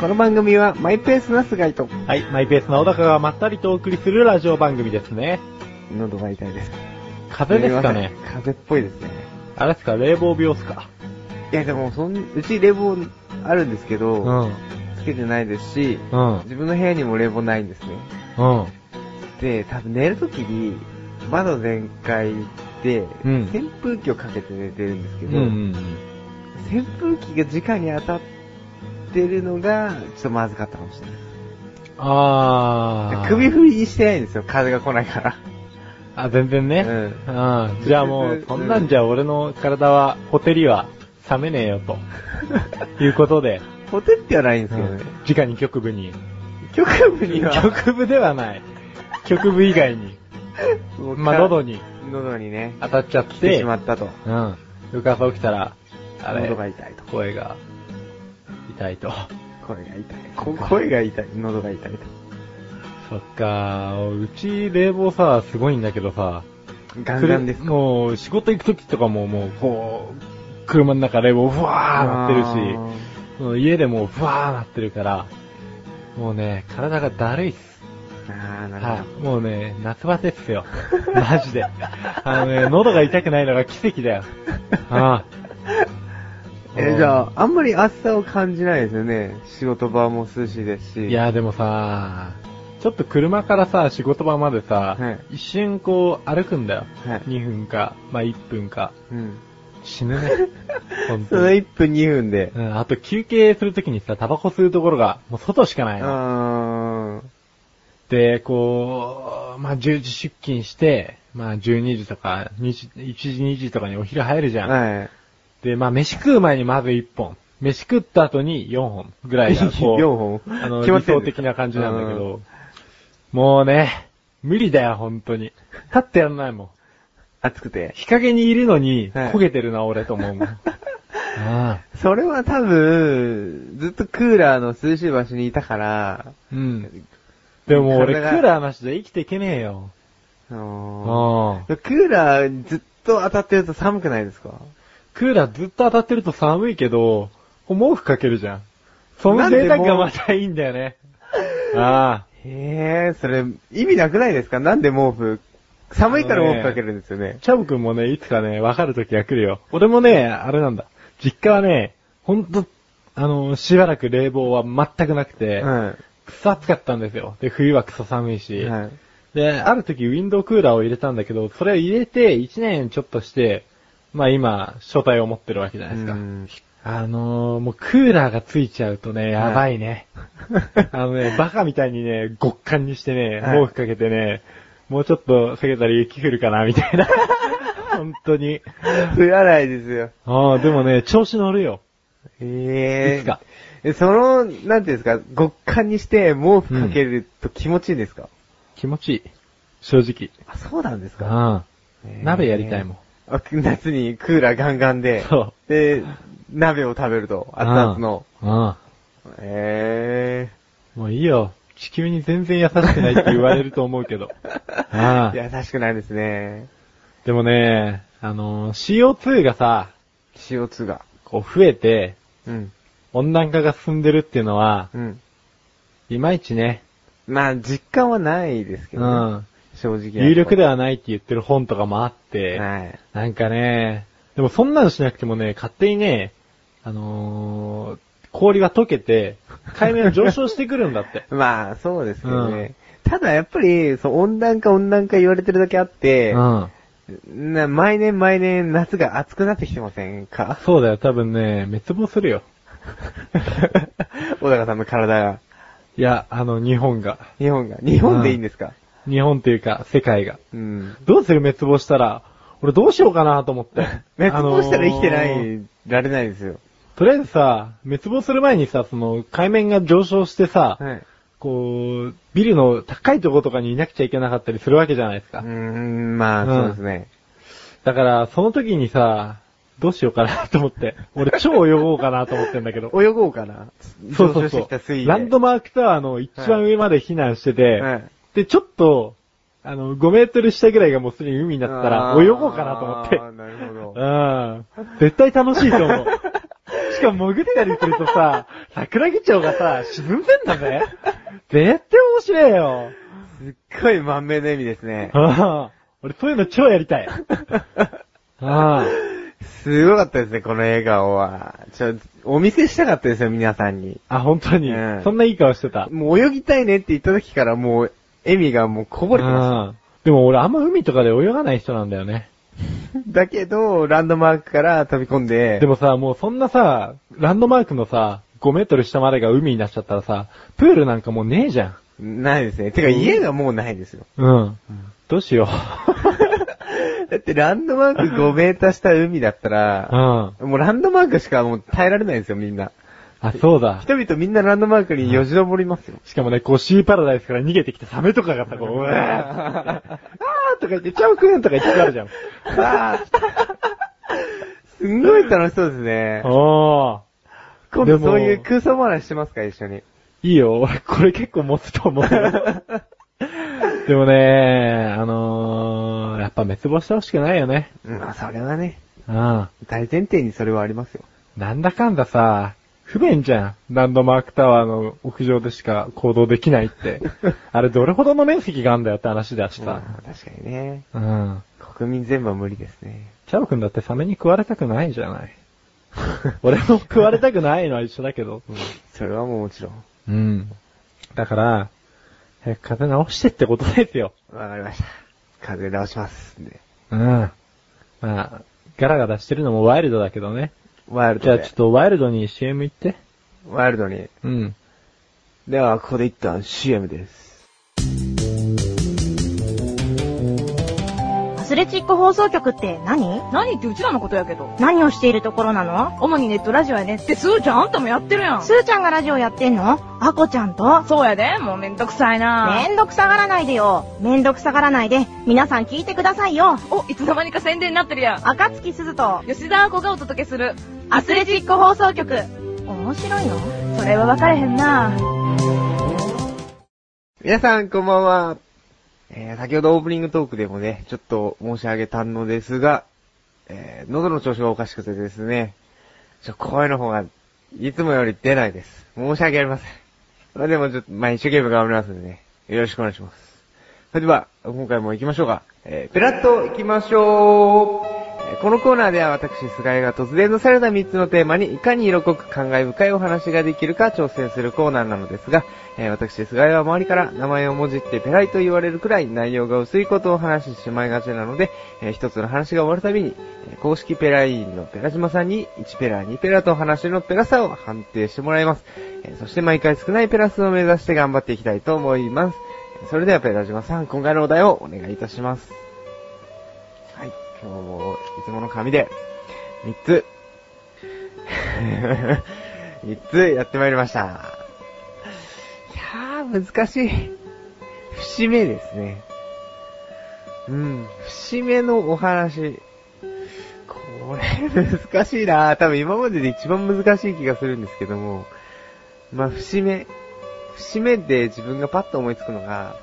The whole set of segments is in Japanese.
この番組はマイペースな菅井とはい、マイペースな小高がまったりとお送りするラジオ番組ですね。喉が痛いです。風邪ですかね？風邪っぽいですね。あれですか、冷房病っすか？いやでもそん、うち冷房あるんですけど、うん。つけてないですし、うん。自分の部屋にも冷房ないんですね。うん。で、多分寝るときに、窓全開で、うん扇風機をかけて寝てるんですけうんど、うん扇風機が直に当たってるのが、ちょっとまずかったかもしれない。あー。首振りにしてないんですよ、風が来ないから。あ、全然ね。うんうん。じゃあもう、そんなんじゃ俺の体は、ホテリは冷めねえよと。いうことで、ホテってはないんですけどね。うん直に局部に。局部には、局部ではない。局部以外に。まあ、喉に喉にね、当たっちゃっ来てて、しまったと。うん。翌朝起きたら、あれ、喉が痛いと。声が痛いと。声が痛い。こ声が痛い。喉が痛いと。そっかうち冷房さ、すごいんだけどさ、ガンガンですか？もう、仕事行くときとかももう、こう、車の中冷房ふわーなってるし、家でもふわーなってるから、もうね、体がだるいっす。あー、なるほはい。もうね、夏バテっすよ。マジで。あのね、喉が痛くないのが奇跡だよ。あど。え、じゃあ、あんまり暑さを感じないですよね。仕事場も涼しいですし。いや、でもさ、ちょっと車からさ、仕事場までさ、はい一瞬こう歩くんだよ。はい2分か、まあ1分か。うん。死ぬね。本その当に。1分2分で。うん、あと休憩するときにさ、タバコ吸うところが、もう外しかないの。で、こう、まあ10時出勤して、まあ12時とか、2時、1時2時とかにお昼入るじゃん。はい。で、まあ飯食う前にまず1本。飯食った後に4本ぐらいが こう、4本あの、理想的な感じなんだけど、もうね、無理だよ、本当に。立ってやんないもん。暑くて。日陰にいるのに、はい焦げてるな、俺と思うもん。あ あそれは多分、ずっとクーラーの涼しい場所にいたから、うん。でも俺、クーラーなしじゃ生きていけねえよ。ああ。クーラーずっと当たってると寒くないですか？クーラーずっと当たってると寒いけど、毛布かけるじゃん。その贅沢がまたいいんだよね。ああ。へえ、それ、意味なくないですか？なんで毛布、寒いから毛布かけるんですよね。チャブくんもね、いつかね、わかる時が来るよ。俺もね、あれなんだ。実家はね、ほんと、あの、しばらく冷房は全くなくて、はくそ暑かったんですよ。で、冬はくそ寒いい。し。はい。で、ある時ウィンドウクーラーを入れたんだけど、それを入れて1年ちょっとして、まあ今、書体を持ってるわけじゃないですか。うんあのー、もうクーラーがついちゃうとね、やばいね。あのね、バカみたいにね、極寒にしてね、はい毛布かけてね、もうちょっと下げたら雪降るかな、みたいな。本当に。降らないですよ。ああ、でもね、調子乗るよ。ええいつか。え、その、なんていうんですか、極寒にして毛布かけると気持ちいいんですか、気持ちいい。正直。あ、そうなんですか？ああ。へー鍋やりたいもん。あ夏にクーラーガンガンで、そう。で、鍋を食べると、熱々の。あえあ。もういいよ。地球に全然優しくないって言われると思うけど。あえあ。優しくないですね。でもね、あのー、CO2 がさ、CO2 が。こう増えて、うん。温暖化が進んでるっていうのは、うん。いまいちね、まあ、実感はないですけうど、ねん。正直。有力ではないって言ってる本とかもあって、はい。なんかね、でもそんなのしなくてもね、勝手にね、あのー、氷が溶けて、海面が上昇してくるんだって。まあ、そうですけどね。ただやっぱり、そう、温暖化温暖化言われてるだけあって、うん。な毎年毎年夏が暑くなってきてませんか？そうだよ、多分ね、滅亡するよ。小高さんの体が。いや、あの、日本が。日本が。日本でいいんですか？日本っていうか、世界が。うん。どうする滅亡したら、俺どうしようかなと思って。滅亡したら生きてなあのーい、られないですよ。とりあえずさ、滅亡する前にさ、その、海面が上昇してさ、はい。こう、ビルの高いところとかにいなくちゃいけなかったりするわけじゃないですか。うーん、まあ、うんそうですね。だから、その時にさ、どうしようかなと思って。俺超泳ごうかなと思ってんだけど。泳ごうかな。そうそうそうランドマークタワーの一番上まで避難してて、はい。で、ちょっと、あの、5メートル下ぐらいがもうすでに海になったら、泳ごうかなと思って。なるほど。うん。絶対楽しいと思う。しかも潜ったりするとさ、桜木町がさ、沈んでんだぜ。絶対面白いよ。すっごい満面の笑みですね。ああ俺そういうの超やりたい。ああすごかったですね、この笑顔は。ちょ、お見せしたかったですよ、皆さんに。あ、本当に、うんそんないい顔してた。もう泳ぎたいねって言った時からもう、笑みがもうこぼれてまうんでも俺あんま海とかで泳がない人なんだよね。だけど、ランドマークから飛び込んで、でもさ、もうそんなさ、ランドマークのさ、5メートル下までが海になっちゃったらさ、プールなんかもうねえじゃん。ないですね。てか家がもうないですよ。うん。どうしよ だってランドマーク5メーター下海だったう。うら、ん。もうランドマークしかもう耐えられないですよ、みんな。あ、そうだ。人々みんなランドマークによじ登りますよ。しかもね、こうシーパラダイスから逃げてきたサメとかがさ、こう、うわーあーとか言って、チャオくんとか言ってくるじゃん。あ ーすんごい楽しそうですね。おー。今度そういう空想話してますか、一緒に。いいよ、俺これ結構持つと思うよ。でもね、あのー、やっぱ滅亡してほしくないよね。まあ、それはね、うん。大前提にそれはありますよ。なんだかんださ、不便じゃん。ランドマークタワーの屋上でしか行動できないって。あれどれほどの面積があんだよって話だしまさ。あ確かにね。うん。国民全部は無理ですね。チャオくんだってサメに食われたくないじゃない。俺も食われたくないのは一緒だけど。それはもうもちろん。うん。だから、早く風直してってことですよ。わかりました。風直しますんで。うん。まあ、ガラガラしてるのもワイルドだけどね。ワイルドでじゃあちょっ。とワイルドに CM 行って。ワイルドに。うん。では、ここで一旦 CM です。スレチック放送局って何？何ってうちらのことやけど。何をしているところなの？主にネットラジオやねって、すーちゃんあんたもやってるやん。スーちゃんがラジオやってんの？アコちゃんと？そうやで、もうめんどくさいなめんどくさがらないでよ。めんどくさがらないで、皆さん聞いてくださいよ。お、いつの間にか宣伝になってるやん。赤月鈴と吉田亜子がお届けする。アスレチック放送局。面白いの？それは分かれへんな皆さん、こんばんは。えー、先ほどオープニングトークでもね、ちょっと申し上げたのですが、えー、喉の調子がおかしくてですね、ちょ、声の方が、いつもより出ないです。申し訳ありません。まあでもちょっと、まあ一生懸命頑張りますんでね、よろしくお願いします。それでは、今回も行きましょうか。えー、ペラッと行きましょう。このコーナーでは私、菅井が突然出された3つのテーマにいかに色濃く感慨深いお話ができるか挑戦するコーナーなのですが、えー私、菅井は周りから名前をもじってペライと言われるくらい内容が薄いことを話してしまいがちなので、えー一つの話が終わるたびに、公式ペラ委員のペラ島さんに1ペラ2ペラと話のペラさを判定してもらいます。えそして毎回少ないペラ数を目指して頑張っていきたいと思います。それではペラ島さん、今回のお題をお願いいたします。はい、今日もいつもの紙で3つ、3つやってまいりました。いやー、難しい。節目ですね。うん、節目のお話。これ、難しいな多分今までで一番難しい気がするんですけども。まあ、節目。節目で自分がパッと思いつくのが、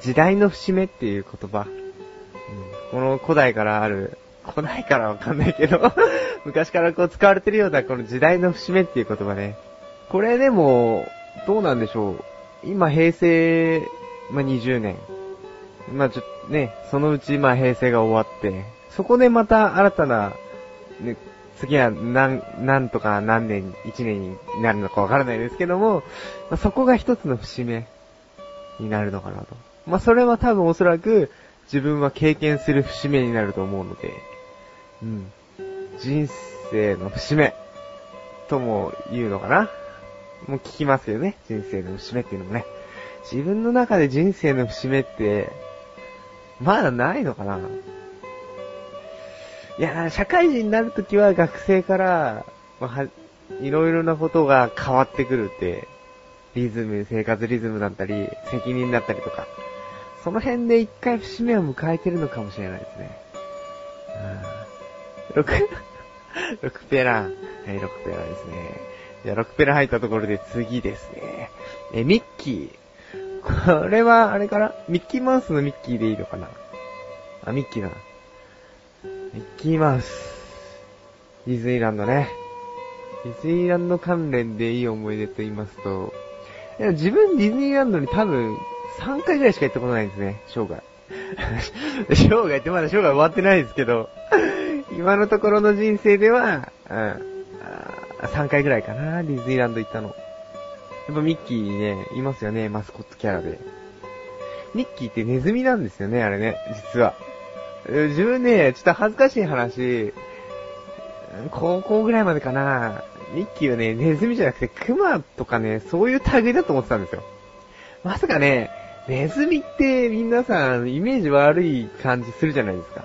時代の節目っていう言葉。この古代からある、古代からわかんないけど、昔からこう使われてるようなこの時代の節目っていう言葉ね。これでも、どうなんでしょう。今平成、まあ、20年。まあ、ちょね、そのうちまあ平成が終わって、そこでまた新たな、ね、次は何、何とか何年、1年になるのかわからないですけども、まあ、そこが一つの節目になるのかなと。まあ、それは多分おそらく自分は経験する節目になると思うので、うん。人生の節目とも言うのかな？もう聞きますよね。人生の節目っていうのもね。自分の中で人生の節目って、まだないのかな？いや、社会人になるときは学生から、まあはいろいろなことが変わってくるって、リズム、生活リズムだったり、責任だったりとか、その辺で一回節目を迎えてるのかもしれないですね。うん。6、6ペラ。はい、6ペラですね。じゃあ6ペラ入ったところで次ですね。え、ミッキー。これは、あれかな？ミッキーマウスのミッキーでいいのかな？あ、ミッキーだな。行きます。ディズニーランドね。ディズニーランド関連でいい思い出と言いますと、自分ディズニーランドに多分3回ぐらいしか行ったことないんですね、生涯。生涯ってまだ生涯終わってないですけど、今のところの人生では、うん、3回ぐらいかな、ディズニーランド行ったの。やっぱミッキーね、いますよね、マスコットキャラで。ミッキーってネズミなんですよね、あれね、実は。自分ね、ちょっと恥ずかしい話、高校ぐらいまでかな、ミッキーはね、ネズミじゃなくてクマとかね、そういう類だと思ってたんですよ。まさかね、ネズミって皆さんイメージ悪い感じするじゃないですか。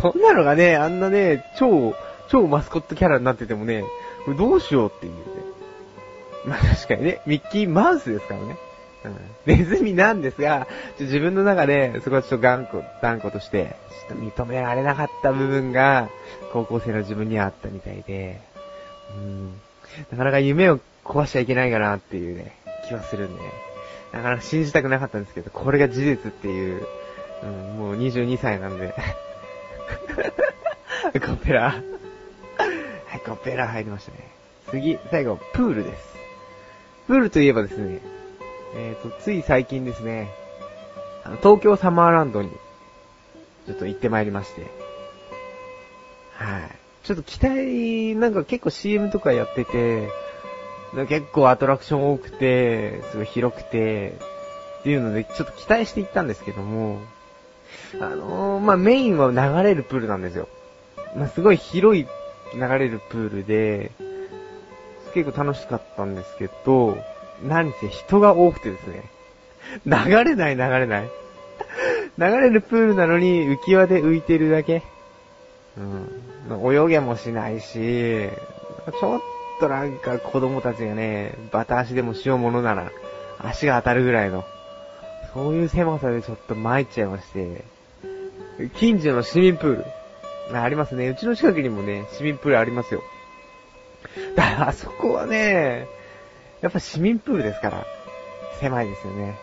そんなのがね、あんなね、超、超マスコットキャラになっててもね、これどうしようっていうね。まあ確かにね、ミッキーマウスですからね。うん、ネズミなんですが、自分の中で、そこはちょっと頑固、断固として、ちょっと認められなかった部分が、高校生の自分にはあったみたいで、うん、なかなか夢を壊しちゃいけないかなっていうね、気はするんで、なかなか信じたくなかったんですけど、これが事実っていう、うん、もう22歳なんで、コペラ。はい、コペラ入りましたね。次、最後、プールです。プールといえばですね、えーと、つい最近ですね、あの東京サマーランドに、ちょっと行ってまいりまして、はい。ちょっと期待、なんか結構 CM とかやってて、結構アトラクション多くて、すごい広くて、っていうので、ちょっと期待して行ったんですけども、あのー、まあ、メインは流れるプールなんですよ。まあ、すごい広い流れるプールで、結構楽しかったんですけど、何せ人が多くてですね、流れない流れない。流れるプールなのに浮き輪で浮いてるだけ。うん。泳げもしないし、ちょっとなんか子供たちがね、バタ足でもしようものなら、足が当たるぐらいの、そういう狭さでちょっと参っちゃいまして、近所の市民プール。ありますね。うちの近くにもね、市民プールありますよ。だからあそこはね、やっぱ市民プールですから、狭いですよね。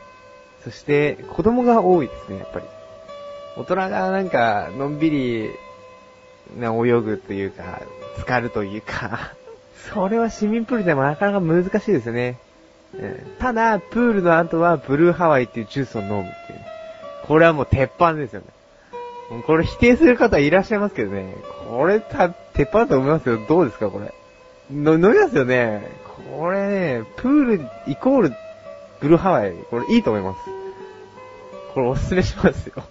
そして、子供が多いですね、やっぱり。大人がなんか、のんびり、ね、泳ぐというか、浸かるというか、それは市民プールでもなかなか難しいですよね。ただ、プールの後はブルーハワイっていうジュースを飲むっていうね。これはもう鉄板ですよね。これ否定する方いらっしゃいますけどね。これた、鉄板だと思いますよ。どうですか、これ。の、飲みますよね。これね、プールイコールブルーハワイ。これいいと思います。これおすすめしますよ。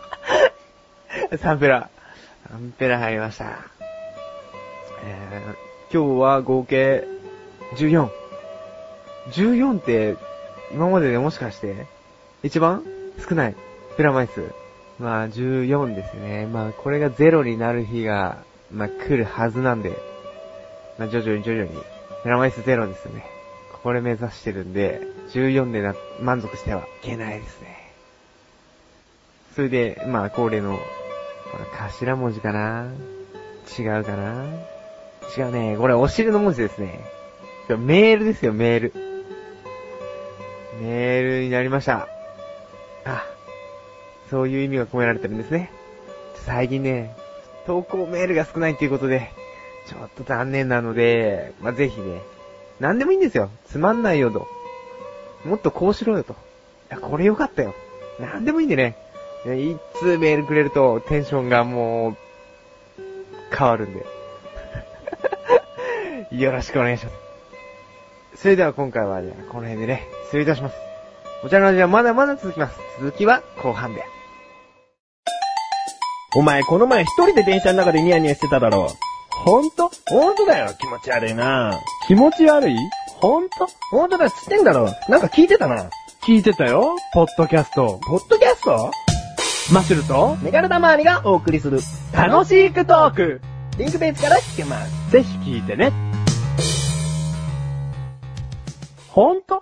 サンペラ。サンペラ入りました。えー、今日は合計14。14って、今まででもしかして、一番少ない？プラマイ数。まあ、14ですね。まあ、これがゼロになる日が、まあ、来るはずなんで、まあ、徐々に徐々に、プラマイスゼロですよね。これ目指してるんで、14でな、満足してはいけないですね。それで、まあ、恒例の、これ頭文字かな？違うかな？違うね。これ、お尻の文字ですね。メールですよ、メール。メールになりました。あ、そういう意味が込められてるんですね。最近ね、投稿メールが少ないっていうことで、ちょっと残念なので、まあ、ぜひね、何でもいいんですよ。つまんないよと。もっとこうしろよと。いや、これよかったよ。何でもいいんでね。いや一通メールくれるとテンションがもう、変わるんで。よろしくお願いします。それでは今回はじゃあこの辺でね、失礼いたします。こちらの味はまだまだ続きます。続きは後半で。お前この前一人で電車の中でニヤニヤしてただろ。ほんとほんとだよ。気持ち悪いな。気持ち悪い？ほんとほんとだっつってんだろ。なんか聞いてたな。聞いてたよポッドキャスト。ポッドキャスト？マッシュルと、メガネたまわりがお送りする。楽しくトークリンクページから聞けます。ぜひ聞いてね。本当？